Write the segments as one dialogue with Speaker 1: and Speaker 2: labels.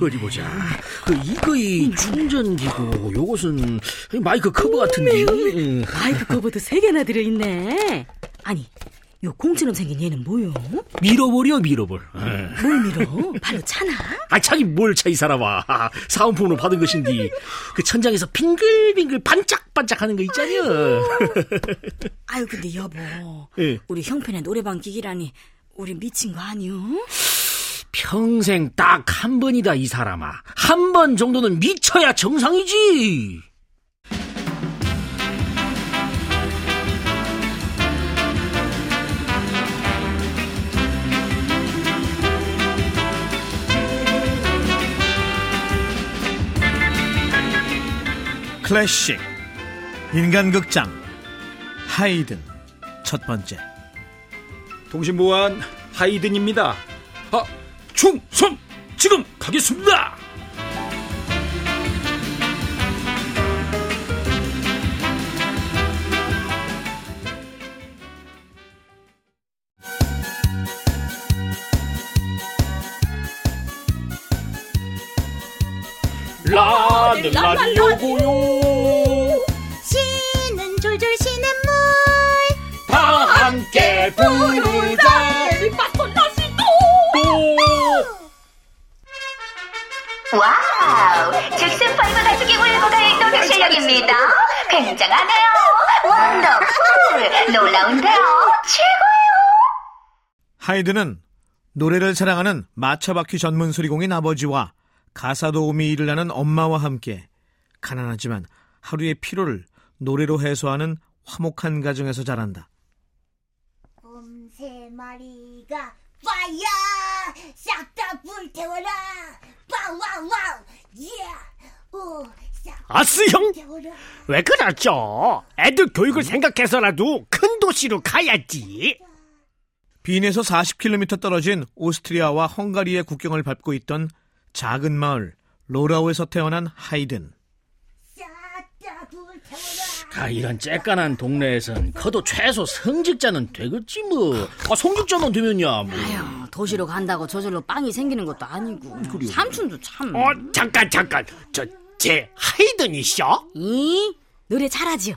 Speaker 1: 어디 보자. 그 이거이 충전기고 요것은 마이크 커버 같은데.
Speaker 2: 마이크 커버도 세 개나 들어 있네. 아니, 요 공처럼 생긴 얘는 뭐요?
Speaker 1: 밀어버려 밀어볼.
Speaker 2: 뭘 밀어? 발로 차나?
Speaker 1: 아 차기 뭘 차 이 사람아. 사은품으로 받은 것인데 그 천장에서 빙글빙글 반짝반짝하는 거 있잖여.
Speaker 2: 아유 근데 여보,
Speaker 1: 예.
Speaker 2: 우리 형편의 노래방 기기라니 우리 미친 거 아니요?
Speaker 1: 평생 딱 한 번이다 이 사람아. 한 번 정도는 미쳐야 정상이지.
Speaker 3: 클래식 인간극장 하이든 첫 번째
Speaker 4: 통신보안 하이든입니다. 아, 충성! 지금 가겠습니다!
Speaker 1: 라는 라디오고요.
Speaker 5: 실력입니다. 굉장하네요. wonderful. 놀라운데요. 최고예요.
Speaker 3: 하이든은 노래를 사랑하는 마차바퀴 전문 수리공인 아버지와 가사 도우미 일을 하는 엄마와 함께 가난하지만 하루의 피로를 노래로 해소하는 화목한 가정에서 자란다.
Speaker 5: 곰 세 마리가 fire 싹다 불태워라! 와와와우 예 오싹
Speaker 1: 아스 형,
Speaker 5: 태워라
Speaker 1: 왜 그러죠? 애들 교육을 생각해서라도 큰 도시로 가야지.
Speaker 3: 빈에서 40km 떨어진 오스트리아와 헝가리의 국경을 밟고 있던 작은 마을 로라우에서 태어난 하이든.
Speaker 1: 아, 이런 쬐깐한 동네에선 커도 최소 성직자는 되겠지 뭐. 아, 성직자만 되면야 뭐.
Speaker 2: 아유, 도시로 간다고 저절로 빵이 생기는 것도 아니고. 삼촌도 참.
Speaker 1: 어, 잠깐 잠깐. 저 제 하이든이셔?
Speaker 2: 이 노래 잘하지요.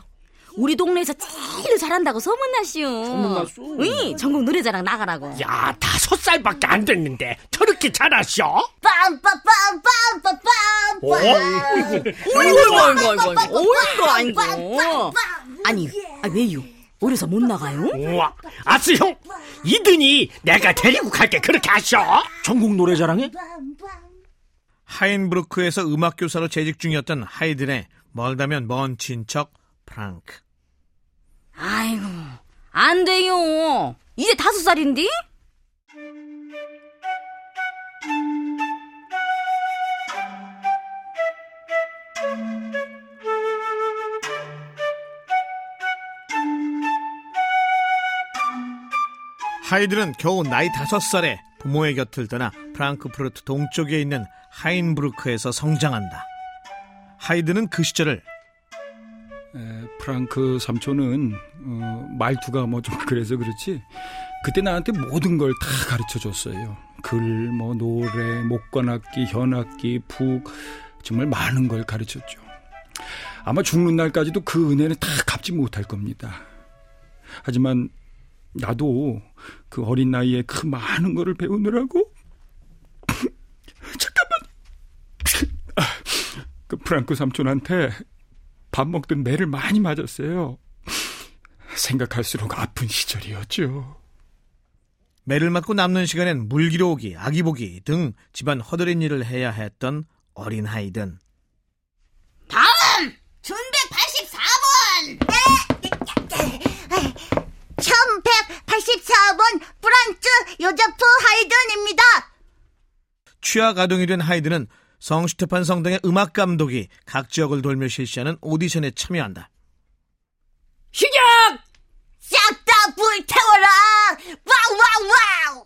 Speaker 2: 우리 동네에서 제일 잘한다고 소문났시오.
Speaker 1: 소문났어?
Speaker 2: 이 전국 노래자랑 나가라고.
Speaker 1: 야, 다섯 살밖에 안 됐는데 저렇게 잘하셔?
Speaker 5: 빰빠빰빰빰빰빰
Speaker 2: 어이구, 어이구, 어이구, 어이구, 어이구, 아이고. 아니, 아, 왜요? 어려서 못 나가요?
Speaker 1: 우와, 아스 형, 이든이 내가 데리고 갈게 그렇게 하셔? 전국 노래자랑에?
Speaker 3: 하인브루크에서 음악 교사로 재직 중이었던 하이든의 멀다면 먼 친척 프랑크.
Speaker 2: 아이고, 안 돼요. 이제 다섯 살인데?
Speaker 3: 하이든은 겨우 나이 다섯 살에 부모의 곁을 떠나 프랑크푸르트 동쪽에 있는 하인브루크에서 성장한다. 하이든은 그 시절을
Speaker 4: 에, 프랑크 삼촌은 어, 말투가 뭐 좀 그래서 그렇지 그때 나한테 모든 걸 다 가르쳐 줬어요. 글, 뭐 노래, 목관악기, 현악기, 북 정말 많은 걸 가르쳤죠. 아마 죽는 날까지도 그 은혜는 다 갚지 못할 겁니다. 하지만 나도 그 어린 나이에 그 많은 거를 배우느라고 잠깐만 아, 그 프랑크 삼촌한테 밥 먹던 매를 많이 맞았어요. 생각할수록 아픈 시절이었죠.
Speaker 3: 매를 맞고 남는 시간엔 물기로 오기, 아기 보기 등 집안 허드렛 일을 해야 했던 어린 하이든.
Speaker 5: 다음 준비 84번 1184번 프란츠 요제프 하이든입니다
Speaker 3: 취학 아동이 된 하이든은 성슈테판 성당의 음악 감독이 각 지역을 돌며 실시하는 오디션에 참여한다.
Speaker 2: 시작!
Speaker 5: 싹다 불태워라 와와와우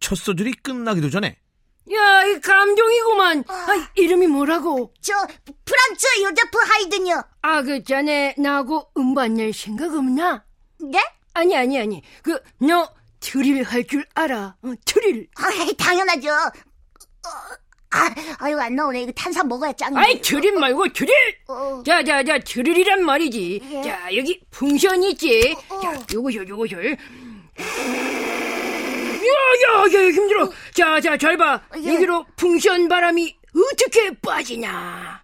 Speaker 3: 첫 소절이 끝나기도 전에
Speaker 6: 야, 이 감동이구만. 아, 이름이 뭐라고?
Speaker 5: 저 프란츠 요제프 하이든이요
Speaker 6: 아, 그 자네 나하고 음반 낼 생각 없나?
Speaker 5: 네?
Speaker 6: 아니, 아니, 아니. 그, 너 트릴 할 줄 알아. 어, 트릴.
Speaker 5: 아, 당연하죠
Speaker 7: 아, 아유 안 나오네. 이거 탄산 먹어야 짱이네.
Speaker 6: 아이 드릴 말고 드릴.
Speaker 7: 어.
Speaker 6: 자자자 드릴이란 말이지.
Speaker 7: 예.
Speaker 6: 자 여기 풍선 있지.
Speaker 7: 어.
Speaker 6: 자 요거요 요거요. 야야야 힘들어. 자자 잘 봐.
Speaker 7: 예.
Speaker 6: 여기로 풍선 바람이 어떻게 빠지냐.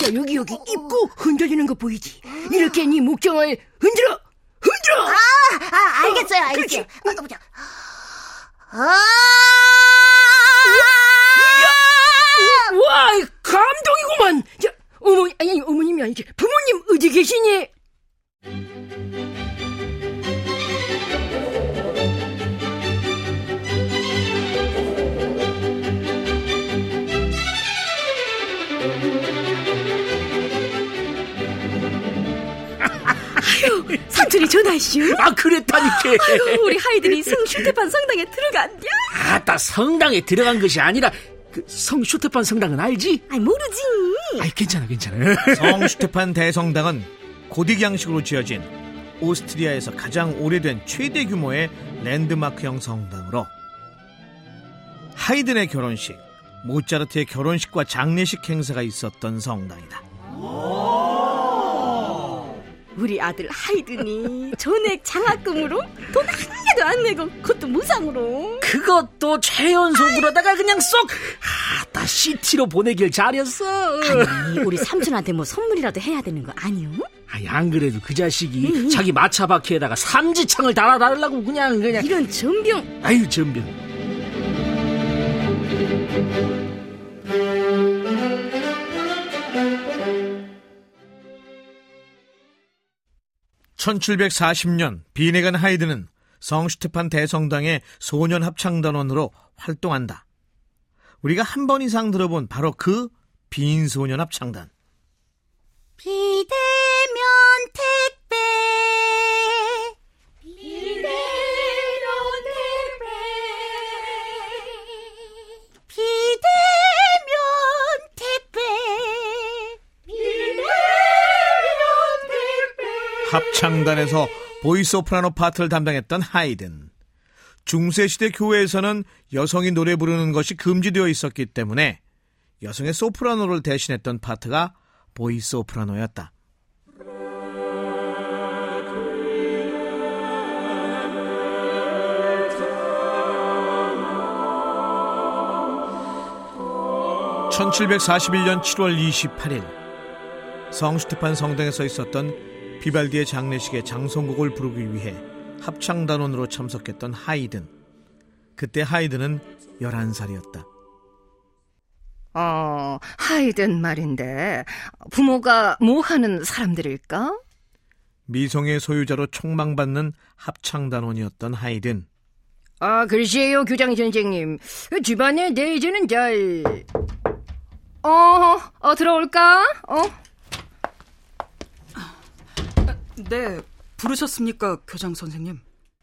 Speaker 6: 자 여기 여기 입구 흔들리는 거 보이지? 이렇게 네 목청을 흔들어 흔들어.
Speaker 7: 아, 아, 알겠어요, 알겠어요. 아, 보자. 아!
Speaker 2: 우리 하이든이 성슈테판 성당에 들어간냐?
Speaker 1: 아따 성당에 들어간 것이 아니라 그 성 슈테판 성당은 알지?
Speaker 2: 아이 모르지.
Speaker 1: 아이 괜찮아 괜찮아.
Speaker 3: 성 슈테판 대성당은 고딕 양식으로 지어진 오스트리아에서 가장 오래된 최대 규모의 랜드마크형 성당으로 하이든의 결혼식, 모차르트의 결혼식과 장례식 행사가 있었던 성당이다.
Speaker 2: 우리 아들 하이든이 전액 장학금으로 돈 하나도 안 내고 그것도 무상으로.
Speaker 1: 그것도 최연소부로다가 그냥 쏙 아따 시티로 보내길 잘했어.
Speaker 2: 아니 우리 삼촌한테 뭐 선물이라도 해야 되는 거 아니요?
Speaker 1: 아이 안 그래도 그 자식이 자기 마차 바퀴에다가 삼지창을 달아달라고 그냥 그냥
Speaker 2: 이런 전병.
Speaker 1: 아유 전병.
Speaker 3: (1740년) 빈에 간 하이든은 성슈테판 대성당의 소년 합창단원으로 활동한다. 우리가 한 번 이상 들어본 바로 그 빈 소년 합창단.
Speaker 7: 비대
Speaker 3: 합창단에서 보이 소프라노 파트를 담당했던 하이든. 중세시대 교회에서는 여성이 노래 부르는 것이 금지되어 있었기 때문에 여성의 소프라노를 대신했던 파트가 보이 소프라노였다. (1741년 7월 28일) 성슈테판 성당에서 있었던 비발디의 장례식에 장성곡을 부르기 위해 합창단원으로 참석했던 하이든. 그때 하이든은 11살이었다.
Speaker 8: 어, 하이든 말인데 부모가 뭐 하는 사람들일까?
Speaker 3: 미성의 소유자로 총망받는 합창단원이었던 하이든.
Speaker 6: 아 글쎄요 교장 선생님 그 집안에 내지는 잘.
Speaker 8: 어, 어 들어올까? 어?
Speaker 9: 네, 부르셨습니까, 교장 선생님?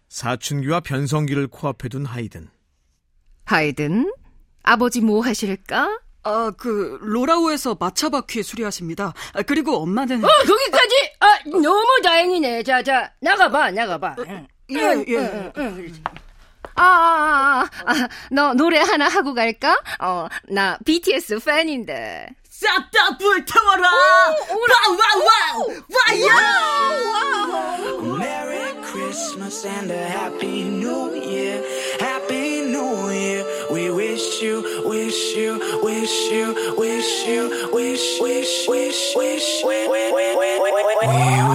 Speaker 3: 사춘기와 변성기를 코앞에 둔 하이든.
Speaker 8: 하이든 아버지 뭐 하실까?
Speaker 9: 아, 그 로라우에서 마차바퀴 수리하십니다. 아, 그리고 엄마는
Speaker 6: 어 거기까지. 아 너무 다행이네. 자 자 나가 봐 나가 봐. 응.
Speaker 9: 예,
Speaker 6: 응,
Speaker 9: 예.
Speaker 6: 응, 응, 그렇지.
Speaker 8: 아, 아, 아, 아, 너 노래 하나 하고 갈까? 어, 나 BTS 팬인데.
Speaker 2: 싹다 불태워라. 와와와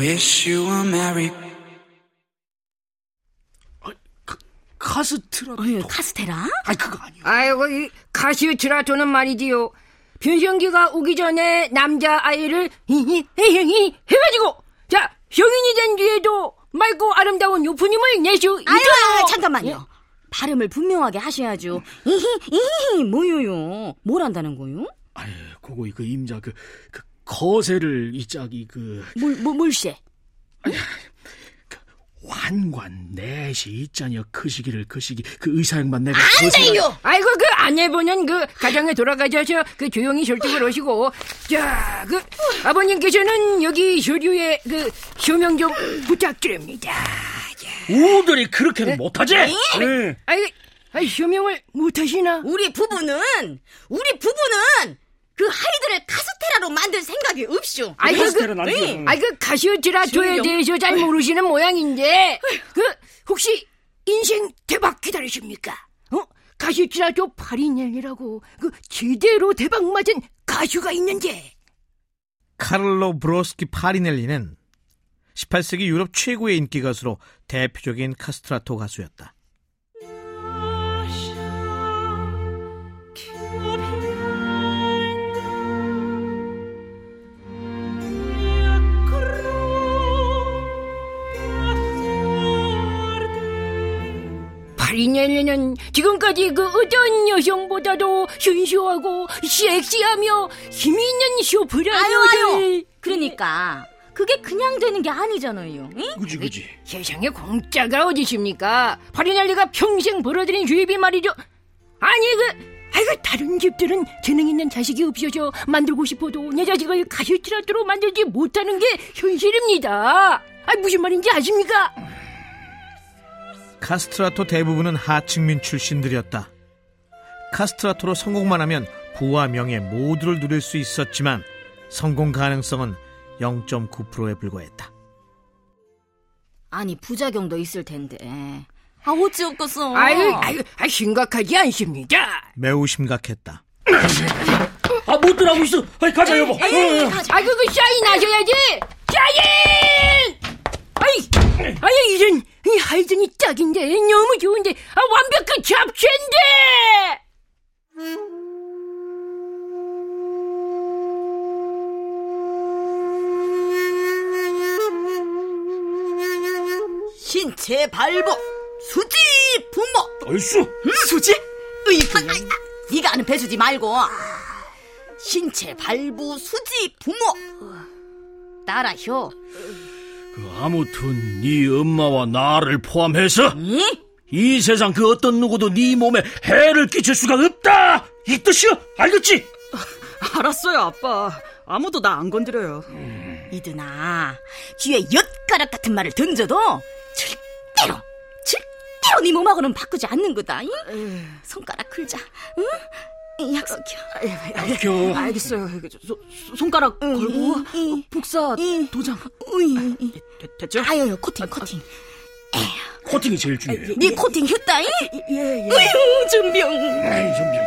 Speaker 10: wish you a Merry
Speaker 1: 카스트라.
Speaker 2: 어, 카스테라?
Speaker 1: 아이 그거 아니야.
Speaker 6: 아이고 이 카시트라토는 말이지요. 변성기가 오기 전에 남자 아이를 히히 헤헤히 해가지고 자 성인이 된 뒤에도 맑고 아름다운 요프님을 내수
Speaker 2: 아유,
Speaker 6: 있죠.
Speaker 2: 아유, 잠깐만요. 발음을 분명하게 하셔야죠. 이히 이히 뭐요요? 뭘 한다는 거요?
Speaker 1: 아이 그거 그 임자 그, 그 거세를 이 짝이 그
Speaker 2: 뭘뭐 뭘세?
Speaker 1: 환관 내시 있잖여 그 시기를 그 시기 그 의사양반 내가
Speaker 6: 안
Speaker 1: 거세가-
Speaker 6: 돼요. 아이고 그 아내분은 그 가정에 돌아가셔서 그 조용히 설득을 하시고 자그 아버님께서는 여기 서류에 그 서명 좀 부탁드립니다.
Speaker 1: 우들이 그렇게는 못하지. 응.
Speaker 6: 아이 아, 쇼명을 못하시나?
Speaker 2: 우리 부부는 우리 부부는 그 하이드를 카스테라로 만들 생각이 없쇼.
Speaker 6: 아이, 그. 아이, 그 가시오지라토에
Speaker 2: 신경.
Speaker 6: 대해서 잘 모르시는 모양인데, 그, 혹시 인생 대박 기다리십니까? 어? 가시오지라토 파리넬리라고, 그, 제대로 대박 맞은 가수가 있는데.
Speaker 3: 카를로 브로스키 파리넬리는 18세기 유럽 최고의 인기 가수로 대표적인 카스트라토 가수였다.
Speaker 6: 파리넬리는 지금까지 그 어떤 여성보다도 순수하고 섹시하며 힘이 있는
Speaker 2: 아유. 그러니까 그게 그냥 되는 게 아니잖아요. 응?
Speaker 1: 그지 그지.
Speaker 6: 세상에 공짜가 어디십니까? 파리넬리가 평생 벌어들인 주입이 말이죠. 아니 그 아이고 다른 집들은 재능 있는 자식이 없어서 만들고 싶어도 내 자식을 가시트라토로 만들지 못하는 게 현실입니다. 아 무슨 말인지 아십니까?
Speaker 3: 카스트라토 대부분은 하층민 출신들이었다. 카스트라토로 성공만 하면 부와 명예 모두를 누릴 수 있었지만 성공 가능성은 0.9%에 불과했다.
Speaker 2: 아니 부작용도 있을 텐데. 아 어찌 없겠어.
Speaker 6: 아유 아유 아, 심각하지 않습니다.
Speaker 3: 매우 심각했다.
Speaker 1: 아 못 들어가고 있어. 아이 가자 여보. 어, 어.
Speaker 6: 아 그거 하셔야지. 사인.
Speaker 2: 발보 수지 부모.
Speaker 1: 얼쑤.
Speaker 2: 수지? 으이, 아, 아, 아, 네가 아는 배수지 말고 신체 발부 수지 부모. 따라효.
Speaker 1: 그 아무튼 네 엄마와 나를 포함해서
Speaker 2: 응?
Speaker 1: 이 세상 그 어떤 누구도 네 몸에 해를 끼칠 수가 없다. 이 뜻이야. 알겠지?
Speaker 9: 알았어요, 아빠. 아무도 나 안 건드려요.
Speaker 2: 이드나 귀에 엿가락 같은 말을 던져도 절대 로 절대로 네 몸하고는 바꾸지 않는 거다. 응? 손가락 흘자. 응? 이 약속이야.
Speaker 1: 비켜.
Speaker 9: 알겠어요. 소- 손가락 걸고
Speaker 2: 응.
Speaker 9: 어, 복사
Speaker 2: 응.
Speaker 9: 도장. 됐, 됐죠?
Speaker 2: 아유 코팅 코팅.
Speaker 1: 코팅이 제일 중요해.
Speaker 2: 네 코팅 했다. 잉?
Speaker 9: 예, 예.
Speaker 2: 으유 준병.
Speaker 1: 아이 좀비.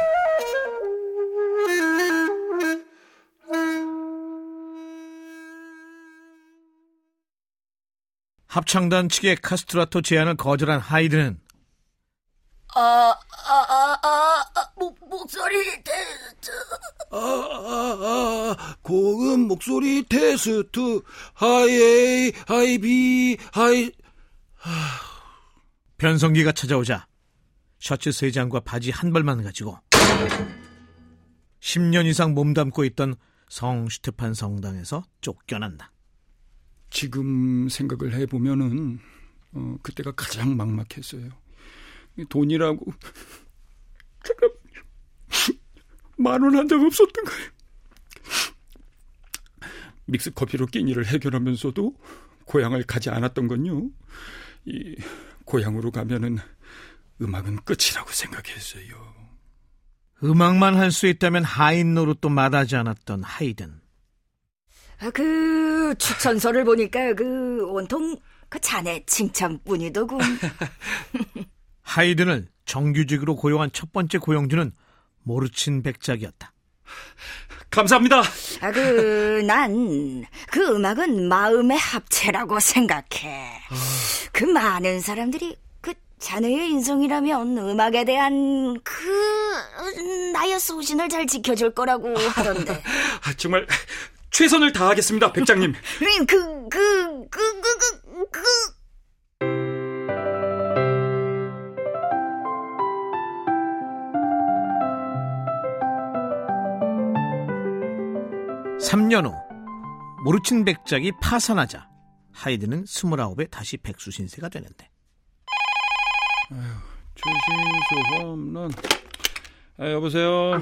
Speaker 3: 합창단 측의 카스트라토 제안을 거절한 하이든은
Speaker 2: 아, 아, 아, 아, 아, 목, 목소리 테스트.
Speaker 4: 아, 아, 아, 고음 목소리 테스트. high A, high B, high.
Speaker 3: 변성기가 찾아오자 셔츠 세 장과 바지 한 벌만 가지고 10년 이상 몸담고 있던 성 슈테판 성당에서 쫓겨난다.
Speaker 4: 지금 생각을 해보면은, 어, 그때가 가장 막막했어요. 이 돈이라고. 제가 만원한적 없었던 거예요. 믹스 커피로 끼니를 해결하면서도 고향을 가지 않았던 건요. 이 고향으로 가면은 음악은 끝이라고 생각했어요.
Speaker 3: 음악만 할 수 있다면 하인 노릇도 마다하지 않았던 하이든.
Speaker 8: 아, 그 추천서를 보니까 그 온통 그 자네 칭찬뿐이더군.
Speaker 3: 하이든을 정규직으로 고용한 첫 번째 고용주는 모르친 백작이었다.
Speaker 4: 감사합니다.
Speaker 8: 아, 그, 난, 그 음악은 마음의 합체라고 생각해. 그 많은 사람들이 그 자네의 인성이라면 음악에 대한 그, 나의 소신을 잘 지켜줄 거라고 하던데.
Speaker 4: 아, 정말 최선을 다하겠습니다, 백장님.
Speaker 8: 그, 그, 그, 그, 그, 그, 그.
Speaker 3: 3년 후 모르친 백작이 파산하자 하이든은 29에 다시 백수 신세가 되는데
Speaker 4: 최신수 홈런. 아, 여보세요.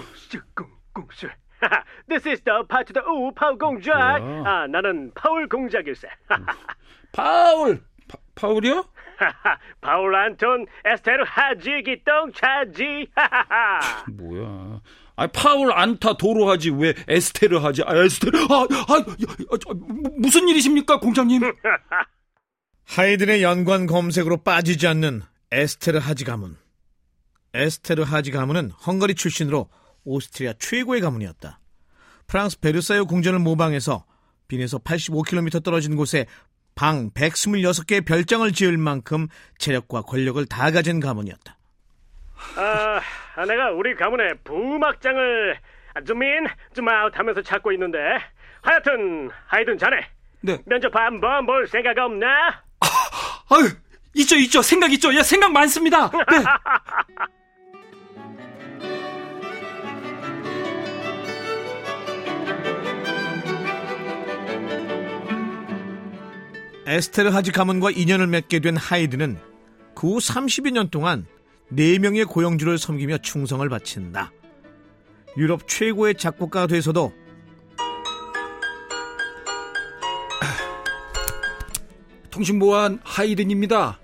Speaker 11: 꽁꽁술. This is the part of the 우 파울 공작.
Speaker 4: 뭐야?
Speaker 11: 아 나는 파울 공작일세.
Speaker 4: 파울. 파, 파울이요?
Speaker 11: 파울 안톤 에스테르 하지 기똥 차지.
Speaker 4: 뭐야? 아 파울 안타 도로 하지 왜 에스테르 하지? 아 에스테르 아, 아, 아, 아 무슨 일이십니까 공장님?
Speaker 3: 하이든의 연관 검색으로 빠지지 않는 에스테르 하지 가문. 에스테르 하지 가문은 헝가리 출신으로 오스트리아 최고의 가문이었다. 프랑스 베르사유 궁전을 모방해서 빈에서 85km 떨어진 곳에 방 126개의 별장을 지을 만큼 재력과 권력을 다 가진 가문이었다.
Speaker 11: 아, 내가 우리 가문의 부막장을 좀인, 좀아웃 하면서 찾고 있는데 하여튼 하이든 자네
Speaker 4: 네.
Speaker 11: 면접 한번 볼 생각 없나?
Speaker 4: 아유, 있죠, 있죠. 생각 있죠. 야, 생각 많습니다. 네.
Speaker 3: 에스테르 하지 가문과 인연을 맺게 된 하이드는 그 후 30여 년 동안 4명의 고영주를 섬기며 충성을 바친다. 유럽 최고의 작곡가가 돼서도
Speaker 4: 통신보안 하이든입니다.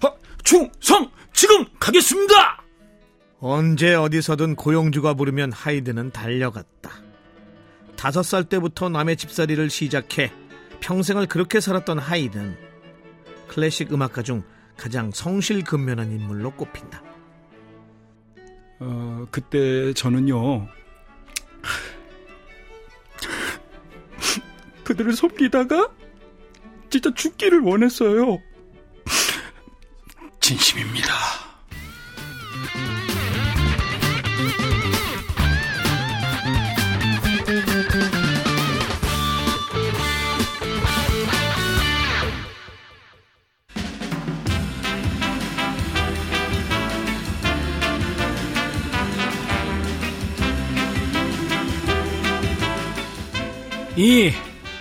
Speaker 4: 하, 충성! 지금 가겠습니다!
Speaker 3: 언제 어디서든 고영주가 부르면 하이드는 달려갔다. 다섯 살 때부터 남의 집살이를 시작해 평생을 그렇게 살았던 하이든 클래식 음악가 중 가장 성실근면한 인물로 꼽힌다.
Speaker 4: 어, 그때 저는요. 그들을 섬기다가 진짜 죽기를 원했어요. 진심입니다.
Speaker 1: 이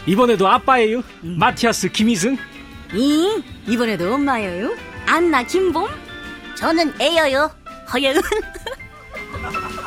Speaker 1: 이번에도 아빠예요. 마티아스 김희승.
Speaker 2: 이 이번에도 엄마예요. 안나 김봄.
Speaker 7: 저는 애여요. 허예은.